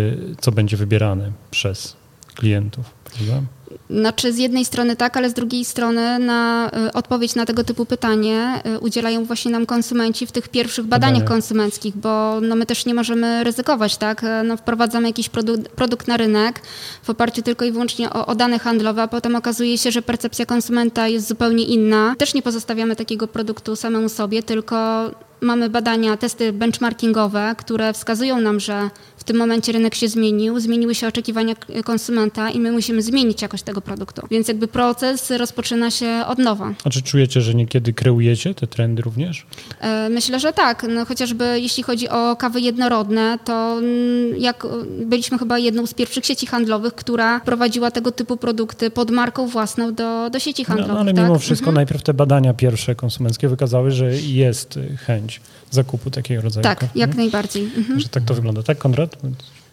S2: co będzie wybierane przez klientów. Prawda?
S1: Znaczy z jednej strony tak, ale z drugiej strony na y, odpowiedź na tego typu pytanie y, udzielają właśnie nam konsumenci w tych pierwszych badaniach
S2: Badania.
S1: konsumenckich, bo no, my też nie możemy ryzykować, tak? E, No, wprowadzamy jakiś produ- produkt na rynek w oparciu tylko i wyłącznie o, o dane handlowe, a potem okazuje się, że percepcja konsumenta jest zupełnie inna. Też nie pozostawiamy takiego produktu samemu sobie, tylko mamy badania, testy benchmarkingowe, które wskazują nam, że w tym momencie rynek się zmienił, zmieniły się oczekiwania konsumenta i my musimy zmienić jakość tego produktu. Więc jakby proces rozpoczyna się od nowa.
S2: A czy czujecie, że niekiedy kreujecie te trendy również?
S1: E, Myślę, że tak. No, chociażby jeśli chodzi o kawy jednorodne, to mm, jak e, byliśmy chyba jedną z pierwszych sieci handlowych, która prowadziła tego typu produkty pod marką własną do, do sieci
S2: No,
S1: handlowych.
S2: no, ale
S1: tak?
S2: mimo wszystko najpierw te badania pierwsze konsumenckie wykazały, że jest chęć zakupu takiego rodzaju
S1: Tak,
S2: kaw,
S1: jak
S2: nie?
S1: najbardziej. Mhm.
S2: Że tak to wygląda. Tak, Konrad?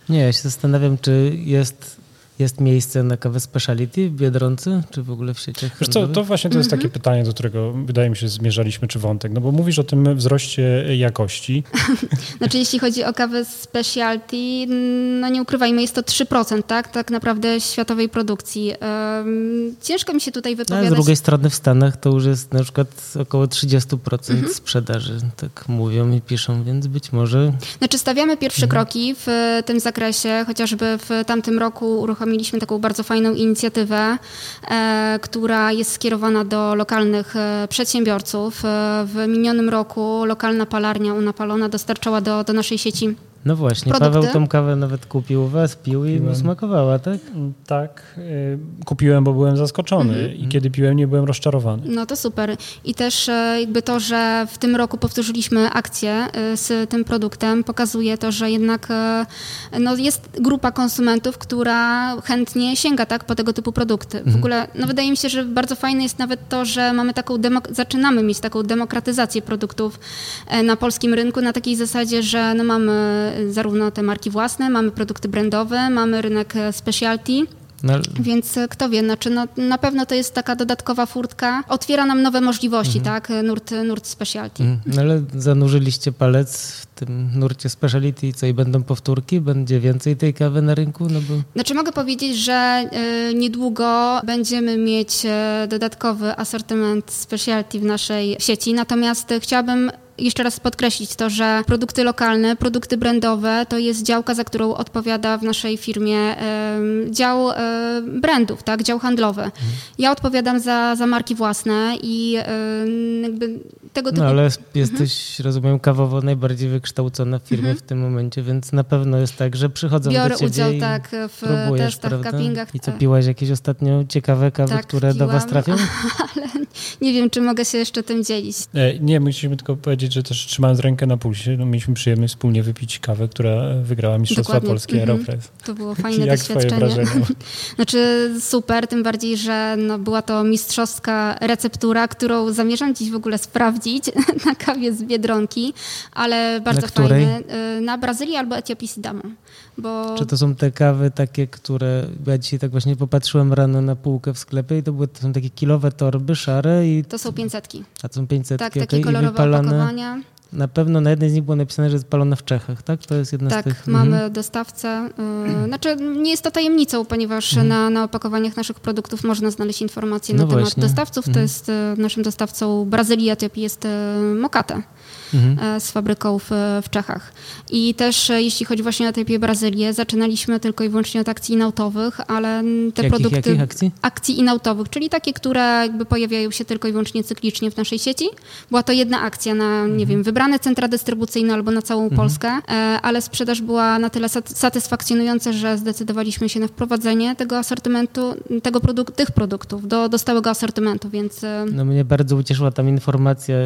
S3: Nie, ja się zastanawiam, czy jest, jest miejsce na kawę speciality w Biedronce, czy w ogóle w sieciach
S2: Wiesz co, to właśnie to jest takie pytanie, do którego wydaje mi się zmierzaliśmy, czy wątek, no bo mówisz o tym wzroście jakości.
S1: Znaczy, jeśli chodzi o kawę specialty, no nie ukrywajmy, jest to 3%, tak? Tak naprawdę światowej produkcji. Em, Ciężko mi się tutaj
S3: No, ale z
S1: wypowiadać.
S3: drugiej strony w Stanach to już jest na przykład około 30%
S1: Mhm.
S3: sprzedaży, tak mówią i piszą, więc być może
S1: Znaczy stawiamy pierwsze
S3: Mhm.
S1: kroki w tym zakresie, chociażby w tamtym roku uruchomiliśmy taką bardzo fajną inicjatywę, e, która jest skierowana do lokalnych e, przedsiębiorców. E, w minionym roku lokalna palarnia Unapalona dostarczała do, do naszej sieci
S3: No właśnie,
S1: Produkty?
S3: Paweł tą kawę nawet kupił u was, pił i mu smakowała, tak?
S2: Tak, y, kupiłem, bo byłem zaskoczony
S1: Mhm.
S2: i kiedy piłem, nie byłem rozczarowany.
S1: No to super. I też e, jakby to, że w tym roku powtórzyliśmy akcję e, z tym produktem, pokazuje to, że jednak e, no, jest grupa konsumentów, która chętnie sięga tak, po tego typu produkty. W ogóle no, wydaje mi się, że bardzo fajne jest nawet to, że mamy taką zaczynamy mieć taką demokratyzację produktów e, na polskim rynku na takiej zasadzie, że no, mamy zarówno te marki własne, mamy produkty brandowe, mamy rynek e, specialty.
S3: No,
S1: Więc e, kto wie, znaczy no, na pewno to jest taka dodatkowa furtka, otwiera nam nowe możliwości, tak, e, nurt, nurt specialty.
S3: mm, no ale zanurzyliście palec w tym nurcie speciality i co, i będą powtórki? Będzie więcej tej kawy na rynku? No bo
S1: Znaczy mogę powiedzieć, że e, niedługo będziemy mieć dodatkowy asortyment specialty w naszej sieci, natomiast chciałabym jeszcze raz podkreślić to, że produkty lokalne, produkty brandowe to jest działka, za którą odpowiada w naszej firmie dział brandów, tak, dział handlowy. Ja odpowiadam za, za marki własne i jakby tego typu
S3: No ale jesteś, rozumiem, kawowo najbardziej wykształcona w firmie w tym momencie, więc na pewno jest tak, że przychodzą
S1: biorę
S3: do ciebie
S1: udział
S3: i
S1: tak w
S3: próbujesz,
S1: testach,
S3: prawda?
S1: cuppingach.
S3: I co,
S1: e,
S3: piłaś jakieś ostatnio ciekawe kawy,
S1: Tak,
S3: które do was
S1: piłam.
S3: trafią?
S1: ale nie wiem, czy mogę się jeszcze tym dzielić.
S2: E, Nie, musimy tylko powiedzieć, że też trzymając rękę na pulsie, no, mieliśmy przyjemność wspólnie wypić kawę, która wygrała Mistrzostwa
S1: Dokładnie.
S2: Polskie
S1: Mhm.
S2: Aeropress.
S1: To było fajne
S2: Jak twoje
S1: doświadczenie.
S2: wrażenia?
S1: Znaczy super, tym bardziej, że no, była to mistrzowska receptura, którą zamierzam dziś w ogóle sprawdzić na kawie z Biedronki, ale bardzo fajne. Y, Na Brazylii albo Etiopii Sidamo. Bo
S3: Czy to są te kawy takie, które, ja dzisiaj tak właśnie popatrzyłem rano na półkę w sklepie i to, były, to są takie kilowe torby szare i
S1: to są 500.
S3: a to są 500
S1: Tak, takie
S3: i
S1: kolorowe
S3: wypalane.
S1: opakowania.
S3: Na pewno na jednej z nich było napisane, że jest palone w Czechach, tak? To jest jedna z
S1: Tak,
S3: tych.
S1: mamy
S3: Mhm.
S1: dostawcę. y, Znaczy, nie jest to tajemnicą, ponieważ na, na opakowaniach naszych produktów można znaleźć informacje
S3: No
S1: na temat
S3: właśnie.
S1: dostawców. To
S3: Mhm.
S1: jest y, naszym dostawcą Brazylii, Etiopii jest y, Mokata.
S3: Mhm.
S1: e, z fabryką w, w Czechach. I też e, jeśli chodzi właśnie o Etiopię Brazylię, zaczynaliśmy tylko i wyłącznie od akcji nautowych, ale te
S3: Jakich,
S1: produkty...
S3: jakich akcji?
S1: Akcji inautowych, czyli takie, które jakby pojawiają się tylko i wyłącznie cyklicznie w naszej sieci. Była to jedna akcja na,
S3: Mhm.
S1: nie wiem, wybrane centra dystrybucyjne albo na całą Polskę, e, ale sprzedaż była na tyle sat- satysfakcjonująca, że zdecydowaliśmy się na wprowadzenie tego asortymentu, tego produk- tych produktów do, do stałego asortymentu, więc
S3: No mnie bardzo ucieszyła tam informacja,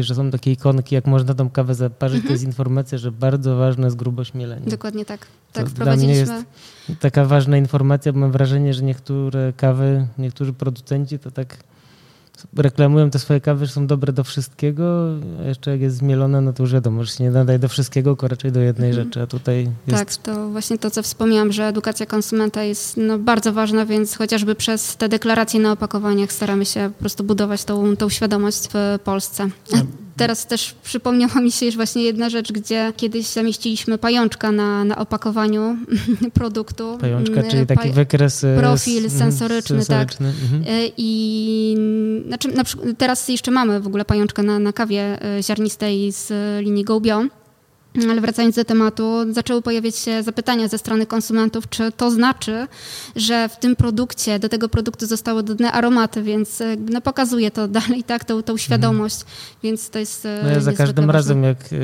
S3: że są takie ikonki, jak można tą kawę zaparzyć,
S1: Mhm.
S3: to jest informacja, że bardzo ważne jest grubość mielenia.
S1: dokładnie tak.
S3: To
S1: Tak,
S3: dla mnie
S1: wprowadziliśmy...
S3: Taka ważna informacja, bo mam wrażenie, że niektóre kawy, niektórzy producenci to tak reklamują te swoje kawy, że są dobre do wszystkiego, a jeszcze jak jest zmielone, no to już wiadomo, że się nie nadaje do wszystkiego, tylko raczej do jednej
S1: Mhm.
S3: rzeczy, a tutaj jest...
S1: Tak, to właśnie to, co wspomniałam, że edukacja konsumenta jest no, bardzo ważna, więc chociażby przez te deklaracje na opakowaniach staramy się po prostu budować tą, tą świadomość w Polsce. Teraz też przypomniała mi się już właśnie jedna rzecz, gdzie kiedyś zamieściliśmy pajączka na, na opakowaniu produktu.
S3: Pajączka, czyli taki wykres...
S1: Profil sensoryczny, sensoryczny tak. Mhm. I znaczy, na, teraz jeszcze mamy w ogóle pajączka na, na kawie ziarnistej z linii GoBio. Ale wracając do tematu, zaczęły pojawiać się zapytania ze strony konsumentów, czy to znaczy, że w tym produkcie, do tego produktu zostały dodane aromaty, więc e, no, pokazuje to dalej tak, tą, tą świadomość, mhm. więc to jest
S3: e, No ja za każdym ważne. razem, jak e,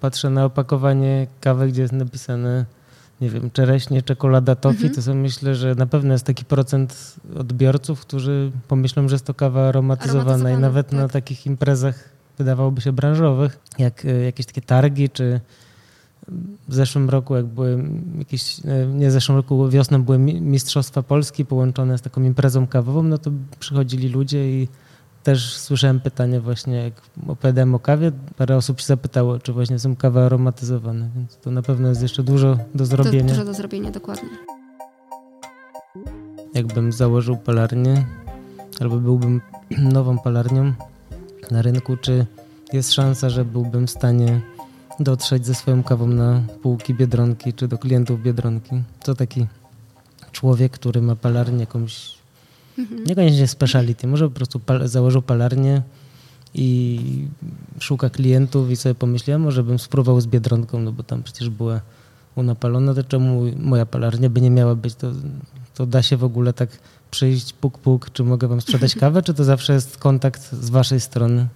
S3: patrzę na opakowanie kawy, gdzie jest napisane nie wiem, czereśnie, czekolada, tofi, mhm. to sobie myślę, że na pewno jest taki procent odbiorców, którzy pomyślą, że jest to kawa aromatyzowana, aromatyzowana i nawet tak. na takich imprezach wydawałoby się branżowych, jak jakieś takie targi czy w zeszłym roku, jak były jakieś, e, nie w zeszłym roku, wiosną były Mistrzostwa Polski połączone z taką imprezą kawową, no to przychodzili ludzie i też słyszałem pytanie właśnie, jak opowiadałem o kawie, parę osób się zapytało, czy właśnie są kawy aromatyzowane, więc to na pewno jest jeszcze dużo do zrobienia.
S1: Dużo do zrobienia, dokładnie.
S3: Jakbym założył palarnię, albo byłbym nową palarnią na rynku, czy jest szansa, że byłbym w stanie dotrzeć ze swoją kawą na półki Biedronki czy do klientów Biedronki. To taki człowiek, który ma palarnię jakąś, mhm. niekoniecznie speciality, może po prostu pal założył palarnię i szuka klientów i sobie pomyślałem, może bym spróbował z Biedronką, no bo tam przecież była unapalona, to czemu moja palarnia by nie miała być, to, to da się w ogóle tak przyjść, puk, puk, czy mogę wam sprzedać kawę, czy to zawsze jest kontakt z waszej strony?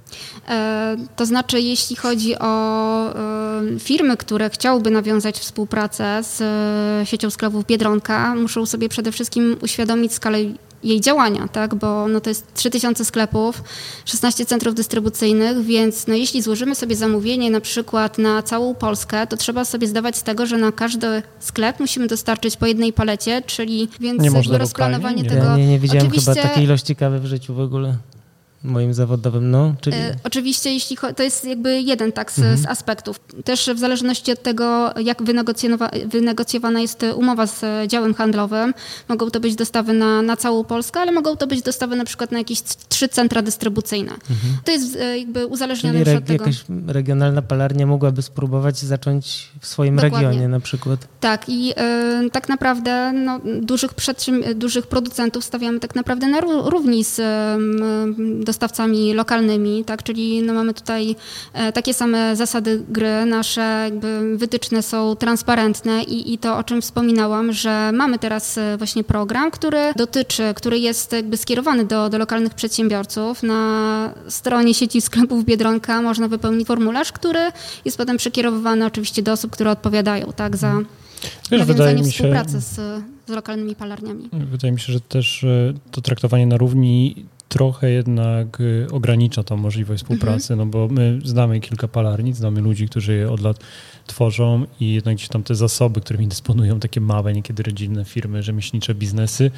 S1: E, to znaczy, jeśli chodzi o e, firmy, które chciałyby nawiązać współpracę z e, siecią sklepów Biedronka, muszą sobie przede wszystkim uświadomić skalę jej działania, tak? bo no to jest 3000 sklepów, 16 centrów dystrybucyjnych, więc no jeśli złożymy sobie zamówienie na przykład na całą Polskę, to trzeba sobie zdawać z tego, że na każdy sklep musimy dostarczyć po jednej palecie, czyli więc
S2: nie można rozplanowanie
S3: tego... Nie, nie widziałem Oczywiście... chyba takiej ilości kawy w życiu w ogóle moim zawodowym, no. Czyli... E,
S1: oczywiście, jeśli to jest jakby jeden tak z, mhm. z, aspektów. Też w zależności od tego, jak wynegocjowana jest umowa z działem handlowym, mogą to być dostawy na, na całą Polskę, ale mogą to być dostawy na przykład na jakieś trzy centra dystrybucyjne. Mhm. To jest e, jakby uzależnione
S3: Czyli
S1: od tego.
S3: jakaś regionalna palarnia mogłaby spróbować zacząć w swoim Dokładnie. regionie na przykład.
S1: Tak i y, tak naprawdę no, dużych, dużych producentów stawiamy tak naprawdę na równi z y, dostawcami lokalnymi, tak? czyli no mamy tutaj e, takie same zasady gry, nasze jakby wytyczne są transparentne i, i to, o czym wspominałam, że mamy teraz e, właśnie program, który dotyczy, który jest jakby skierowany do, do lokalnych przedsiębiorców. Na stronie sieci sklepów Biedronka można wypełnić formularz, który jest potem przekierowywany oczywiście do osób, które odpowiadają tak, za Wiesz, nawiązanie współpracy z, z lokalnymi palarniami.
S2: Wydaje mi się, że też e, to traktowanie na równi trochę jednak y, ogranicza tą możliwość współpracy, mhm. no bo my znamy kilka palarnic, znamy ludzi, którzy je od lat tworzą i jednak gdzieś tam te zasoby, którymi dysponują takie małe, niekiedy rodzinne firmy, rzemieślnicze biznesy,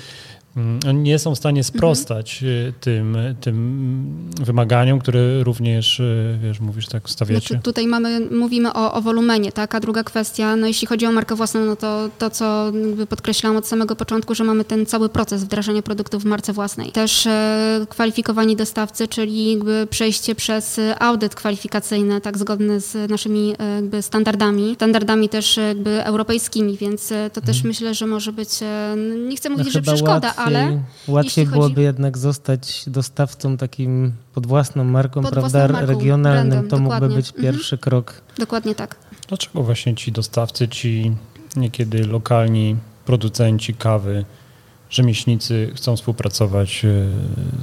S2: nie są w stanie sprostać mhm. tym, tym wymaganiom, które również, y, wiesz, mówisz tak, stawiacie. Znaczy,
S1: tutaj mamy, mówimy o, o wolumenie, tak? A druga kwestia, no jeśli chodzi o markę własną, no to to, co podkreślałam od samego początku, że mamy ten cały proces wdrażania produktów w marce własnej. Też e, kwalifikowani dostawcy, czyli jakby przejście przez audyt kwalifikacyjny, tak, zgodny z naszymi e, jakby standardami, standardami też jakby europejskimi, więc e, to też mhm. myślę, że może być, nie chcę mówić, no że przeszkoda, ale
S3: łatwiej byłoby chodzi... jednak zostać dostawcą takim pod własną marką, pod prawda, własną marką, regionalnym. Brandem, to dokładnie. mógłby być mhm. pierwszy mhm. krok.
S1: Dokładnie tak.
S2: Dlaczego właśnie ci dostawcy, ci niekiedy lokalni producenci kawy, rzemieślnicy chcą współpracować e,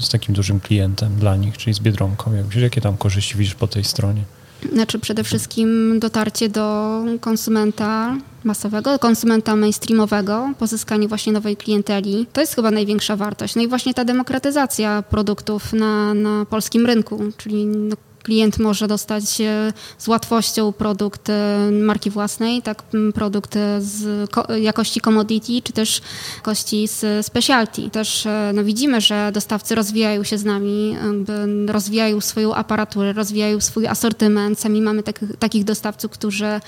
S2: z takim dużym klientem dla nich, czyli z Biedronką? Jakie tam korzyści widzisz po tej stronie?
S1: Znaczy przede wszystkim dotarcie do konsumenta masowego, konsumenta mainstreamowego, pozyskanie właśnie nowej klienteli. To jest chyba największa wartość. No i właśnie ta demokratyzacja produktów na, na polskim rynku, czyli no, klient może dostać z łatwością produkt e, marki własnej, tak produkt z jakości commodity, czy też jakości z specialty. Też e, no, widzimy, że dostawcy rozwijają się z nami, rozwijają swoją aparaturę, rozwijają swój asortyment. Sami mamy tak, takich dostawców, którzy e,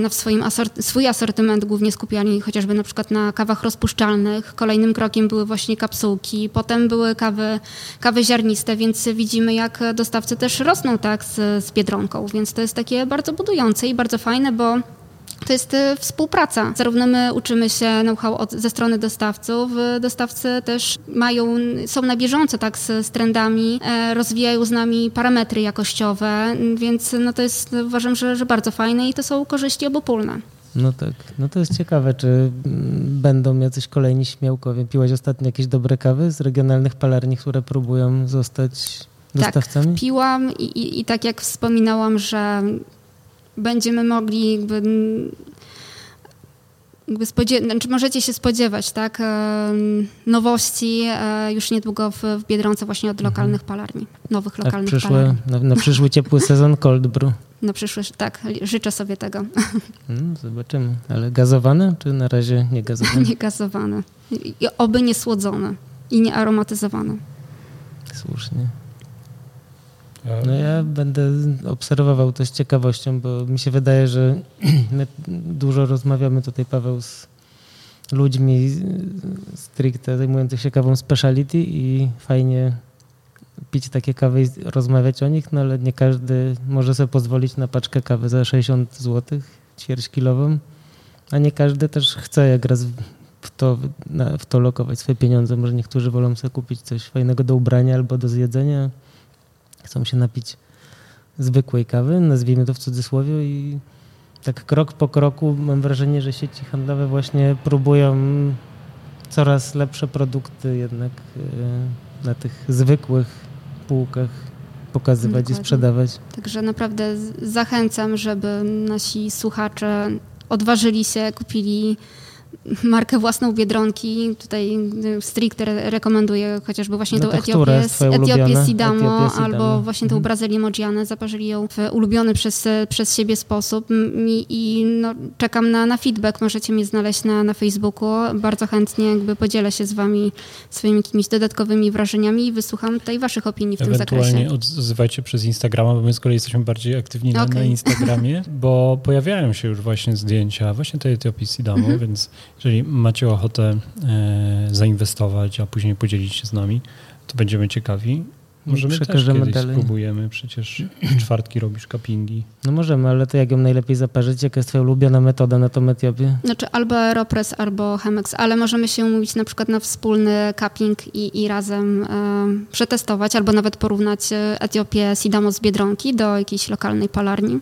S1: no, w swoim asort swój asortyment głównie skupiali chociażby na przykład na kawach rozpuszczalnych. Kolejnym krokiem były właśnie kapsułki, potem były kawy, kawy ziarniste, więc widzimy jak dostawcy też rosną z, z Biedronką, więc to jest takie bardzo budujące i bardzo fajne, bo to jest e, współpraca. Zarówno my uczymy się know-how ze strony dostawców, e, dostawcy też mają, są na bieżąco tak z, z trendami, e, rozwijają z nami parametry jakościowe, więc no to jest, uważam, że, że bardzo fajne i to są korzyści obopólne.
S3: No tak, no to jest ciekawe, czy mm, będą jacyś kolejni śmiałkowie. Piłaś ostatnio jakieś dobre kawy z regionalnych palarni, które próbują zostać dostawcami?
S1: Tak, piłam i, i, i tak jak wspominałam, że będziemy mogli jakby, jakby znaczy możecie się spodziewać tak, nowości e, już niedługo w, w Biedronce właśnie od lokalnych palarni, nowych
S3: Tak,
S1: lokalnych
S3: przyszły,
S1: palarni.
S3: na, na przyszły ciepły sezon cold brew.
S1: Na przyszłość, tak, życzę sobie tego.
S3: Mm, zobaczymy. Ale gazowane, czy na razie nie gazowane?
S1: nie gazowane. I oby nie słodzone i nie aromatyzowane.
S3: Słusznie. No ja będę obserwował to z ciekawością, bo mi się wydaje, że my dużo rozmawiamy tutaj, Paweł, z ludźmi stricte zajmujących się kawą speciality i fajnie pić takie kawy i rozmawiać o nich, no ale nie każdy może sobie pozwolić na paczkę kawy za 60 zł, ćwierćkilową, a nie każdy też chce jak raz w to, w to lokować swoje pieniądze. Może niektórzy wolą sobie kupić coś fajnego do ubrania albo do zjedzenia, chcą się napić zwykłej kawy, nazwijmy to w cudzysłowie i tak krok po kroku mam wrażenie, że sieci handlowe właśnie próbują coraz lepsze produkty jednak e, na tych zwykłych półkach pokazywać
S1: Dokładnie.
S3: i sprzedawać.
S1: Także naprawdę zachęcam, żeby nasi słuchacze odważyli się, kupili markę własną Biedronki. Tutaj y, stricte re- rekomenduję chociażby właśnie
S3: No
S1: tą Etiopię, Etiopię? Sidamo albo właśnie tą
S3: Mhm.
S1: Brazylię Modzianę. Zaparzyli ją w ulubiony przez, przez siebie sposób i, i no, czekam na, na feedback. Możecie mnie znaleźć na, na Facebooku. Bardzo chętnie jakby podzielę się z wami swoimi jakimiś dodatkowymi wrażeniami i wysłucham tutaj waszych opinii w tym zakresie.
S2: Ewentualnie odzywajcie przez Instagrama, bo my z kolei jesteśmy bardziej aktywni na, na. Instagramie, bo pojawiają się już właśnie zdjęcia właśnie tej Etiopii Sidamo,
S1: Mhm.
S2: więc jeżeli macie ochotę e, zainwestować, a później podzielić się z nami, to będziemy ciekawi. Możemy też
S3: Przekażemy
S2: kiedyś
S3: dalej.
S2: spróbujemy, przecież w czwartki robisz cuppingi.
S3: No możemy, ale to jak ją najlepiej zaparzyć? Jaka jest twoja ulubiona metoda na tą Etiopię?
S1: Znaczy albo Aeropress, albo Chemex, ale możemy się umówić na przykład na wspólny cupping i, i razem e, przetestować, albo nawet porównać e, Etiopię Sidamo z Biedronki do jakiejś lokalnej palarni.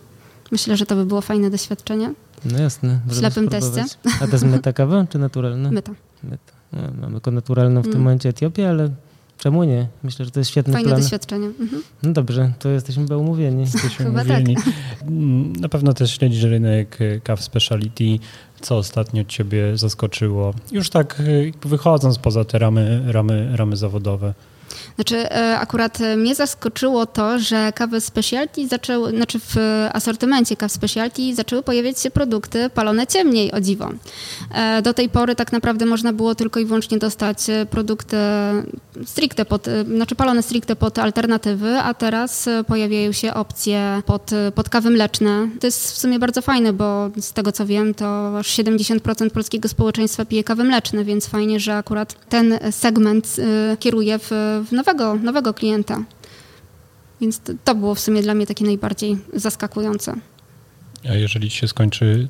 S1: Myślę, że to by było fajne doświadczenie.
S3: No jasne. możemy
S1: ślepym
S3: spróbować. A to jest meta kawa, czy naturalna?
S1: My to.
S3: Meta. No, mamy tylko naturalną w tym
S1: Mm.
S3: momencie Etiopię, ale czemu nie? Myślę, że to jest świetny
S1: Fajne
S3: plan.
S1: doświadczenie. Mhm.
S3: No dobrze, to jesteśmy umówieni.
S2: Jesteśmy
S1: Chyba
S2: umówieni. Mm, Na pewno też śledzisz rynek kaw speciality, co ostatnio ciebie zaskoczyło. Już tak jakby wychodząc poza te ramy, ramy, ramy zawodowe.
S1: Znaczy, e, akurat e, mnie zaskoczyło to, że kawy specialty zaczęły, znaczy w asortymencie kaw specialty zaczęły pojawiać się produkty palone ciemniej, o dziwo. E, Do tej pory tak naprawdę można było tylko i wyłącznie dostać produkty stricte pod, znaczy palone stricte pod alternatywy, a teraz pojawiają się opcje pod, pod kawy mleczne. To jest w sumie bardzo fajne, bo z tego co wiem, to aż 70% polskiego społeczeństwa pije kawy mleczne, więc fajnie, że akurat ten segment kieruje w, w nowego, nowego klienta. Więc to, to było w sumie dla mnie takie najbardziej zaskakujące.
S2: A jeżeli się skończy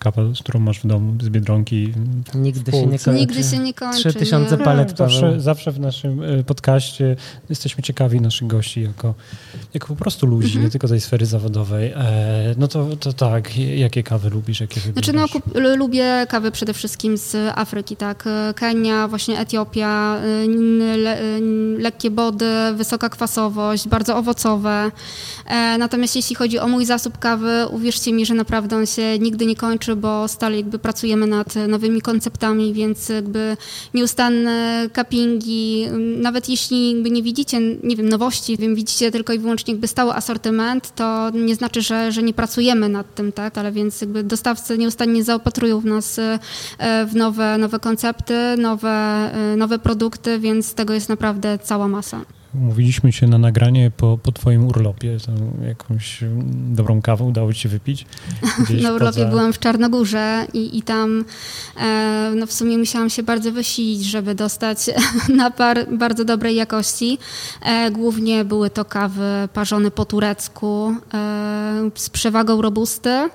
S2: kawa, z którą masz w domu z Biedronki,
S3: Nigdy się nie kończy.
S1: Nigdy się nie kończy.
S3: 3000
S1: nie.
S3: palet, Paweł.
S2: zawsze, zawsze w naszym e, podcaście jesteśmy ciekawi naszych gości jako, jako po prostu ludzi,
S1: Mhm.
S2: nie tylko tej sfery zawodowej. E, no to, to tak, jakie kawy lubisz, jakie wybierasz?
S1: Znaczy no, kup, lubię kawy przede wszystkim z Afryki, tak. Kenia, właśnie Etiopia, y, le, y, lekkie body, wysoka kwasowość, bardzo owocowe. E, Natomiast jeśli chodzi o mój zasób kawy, uwierzcie mi, że naprawdę on się nigdy nie kończy, bo stale jakby pracujemy nad nowymi konceptami, więc jakby nieustanne cuppingi, m, nawet jeśli jakby nie widzicie, nie wiem, nowości, wiem, widzicie tylko i wyłącznie jakby stały asortyment, to nie znaczy, że, że nie pracujemy nad tym, tak, ale więc jakby dostawcy nieustannie zaopatrują w nas e, w nowe, nowe koncepty, nowe, e, nowe produkty, więc tego jest naprawdę cała masa.
S2: Umówiliśmy się na nagranie po, po twoim urlopie. Jakąś dobrą kawę udało ci się wypić?
S1: na urlopie poza... byłam w Czarnogórze i, i tam e, no w sumie musiałam się bardzo wysilić, żeby dostać napar bardzo dobrej jakości. E, głównie były to kawy parzone po turecku e, z przewagą robusty e,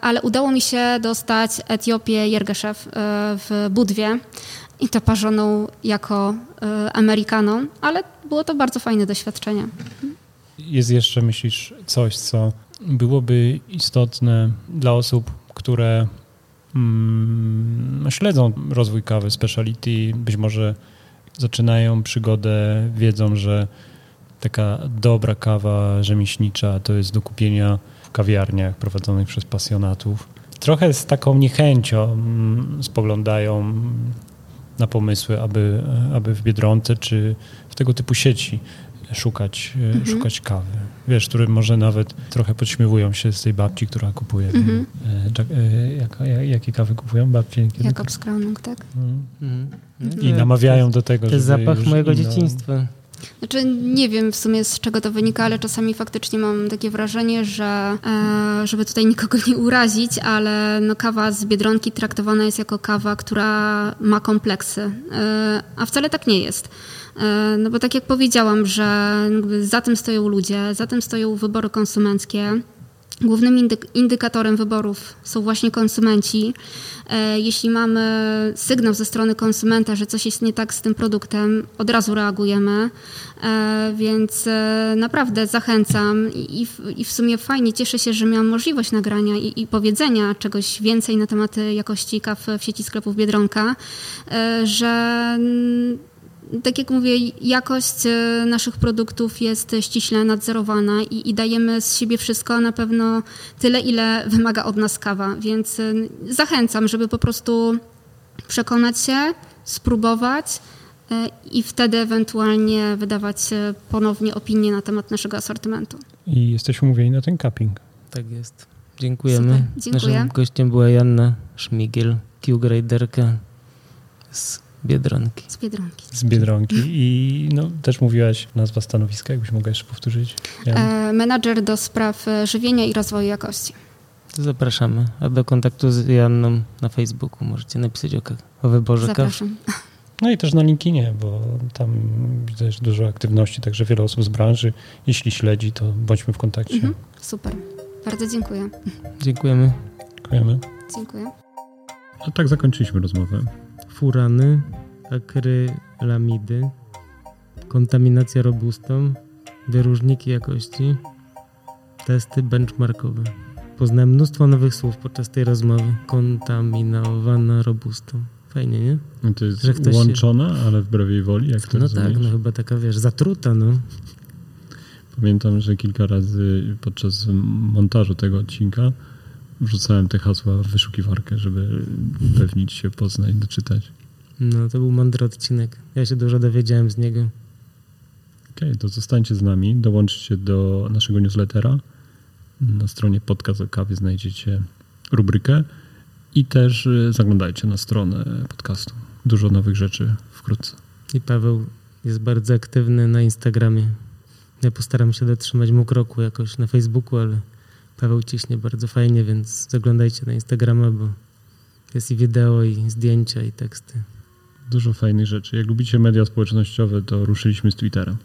S1: ale udało mi się dostać Etiopię Jergeszew e, w Budwie i to jako y, Amerykaną, ale było to bardzo fajne doświadczenie.
S2: Jest jeszcze, myślisz, coś, co byłoby istotne dla osób, które mm, śledzą rozwój kawy speciality, być może zaczynają przygodę, wiedzą, że taka dobra kawa rzemieślnicza to jest do kupienia w kawiarniach prowadzonych przez pasjonatów. Trochę z taką niechęcią mm, spoglądają na pomysły, aby, aby w Biedronce czy w tego typu sieci szukać, mhm. szukać kawy. Wiesz, które może nawet trochę podśmiewują się z tej babci, która kupuje. Mhm. E, e, jak, jakie kawy kupują babci?
S1: Jakobs Krauning, tak. Mhm.
S2: mhm. I namawiają do tego,
S3: To jest zapach mojego inną... dzieciństwa.
S1: Znaczy, nie wiem w sumie z czego to wynika, ale czasami faktycznie mam takie wrażenie, że e, żeby tutaj nikogo nie urazić, ale no, kawa z Biedronki traktowana jest jako kawa, która ma kompleksy, e, a wcale tak nie jest. E, no bo tak jak powiedziałam, że za tym stoją ludzie, za tym stoją wybory konsumenckie. Głównym indyk indykatorem wyborów są właśnie konsumenci. E, jeśli mamy sygnał ze strony konsumenta, że coś jest nie tak z tym produktem, od razu reagujemy, e, więc e, naprawdę zachęcam i, i w sumie fajnie cieszę się, że miałam możliwość nagrania i, i powiedzenia czegoś więcej na temat jakości kaw w sieci sklepów Biedronka, że tak jak mówię, jakość e, naszych produktów jest ściśle nadzorowana i, i, dajemy z siebie wszystko, na pewno tyle, ile wymaga od nas kawa. Więc e, zachęcam, żeby po prostu przekonać się, spróbować e, i wtedy ewentualnie wydawać ponownie opinię na temat naszego asortymentu.
S2: I jesteśmy umówieni na ten cupping.
S3: Tak jest. Dziękujemy.
S1: Super, dziękuję.
S3: Naszym gościem była Janna Szmigiel, Q-graderka z Biedronki.
S1: Z Biedronki.
S2: Z Biedronki. I no, też mówiłaś nazwa stanowiska, jakbyś mogła jeszcze powtórzyć?
S1: E, menadżer do spraw e, żywienia i rozwoju jakości.
S3: Zapraszamy. A do kontaktu z Janną na Facebooku możecie napisać o, o wyborze
S1: Zapraszam.
S3: kaw.
S2: No i też na LinkedInie, bo tam widać dużo aktywności, także wiele osób z branży. Jeśli śledzi, to bądźmy w kontakcie. Mhm.
S1: Super. Bardzo dziękuję.
S3: Dziękujemy.
S2: Dziękujemy.
S1: Dziękuję.
S2: No tak zakończyliśmy rozmowę
S3: furany, akrylamidy, kontaminacja robustą, wyróżniki jakości, testy benchmarkowe. Poznałem mnóstwo nowych słów podczas tej rozmowy. Kontaminowana robustą. Fajnie, nie?
S2: No to jest Że łączona, się... ale wbrew jej woli, jak to
S3: No tak, no chyba taka, wiesz, zatruta, no.
S2: Pamiętam, że kilka razy podczas montażu tego odcinka wrzucałem te hasła w wyszukiwarkę, żeby upewnić się, poznać, doczytać.
S3: No, to był mądry odcinek. Ja się dużo dowiedziałem z niego.
S2: Okej, okay, to zostańcie z nami, dołączcie do naszego newslettera. Na stronie podcast o kawie znajdziecie rubrykę i też y, zaglądajcie na stronę podcastu. Dużo nowych rzeczy wkrótce.
S3: I Paweł jest bardzo aktywny na Instagramie. Ja postaram się dotrzymać mu kroku jakoś na Facebooku, ale Paweł ciśnie bardzo fajnie, więc zaglądajcie na Instagrama, bo jest i wideo, i zdjęcia, i teksty.
S2: Dużo fajnych rzeczy. Jak lubicie media społecznościowe, to ruszyliśmy z Twittera.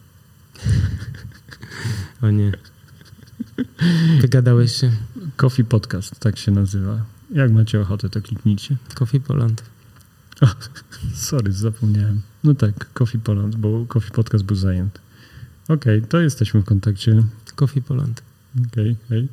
S3: o nie. Wygadałeś się.
S2: Coffee Podcast, tak się nazywa. Jak macie ochotę, to kliknijcie.
S3: Coffee Poland.
S2: O, sorry, zapomniałem. No tak, Coffee Poland, bo Coffee Podcast był zajęty. Okej, okay, to jesteśmy w kontakcie.
S3: Coffee Poland.
S2: Okej, okay, hej.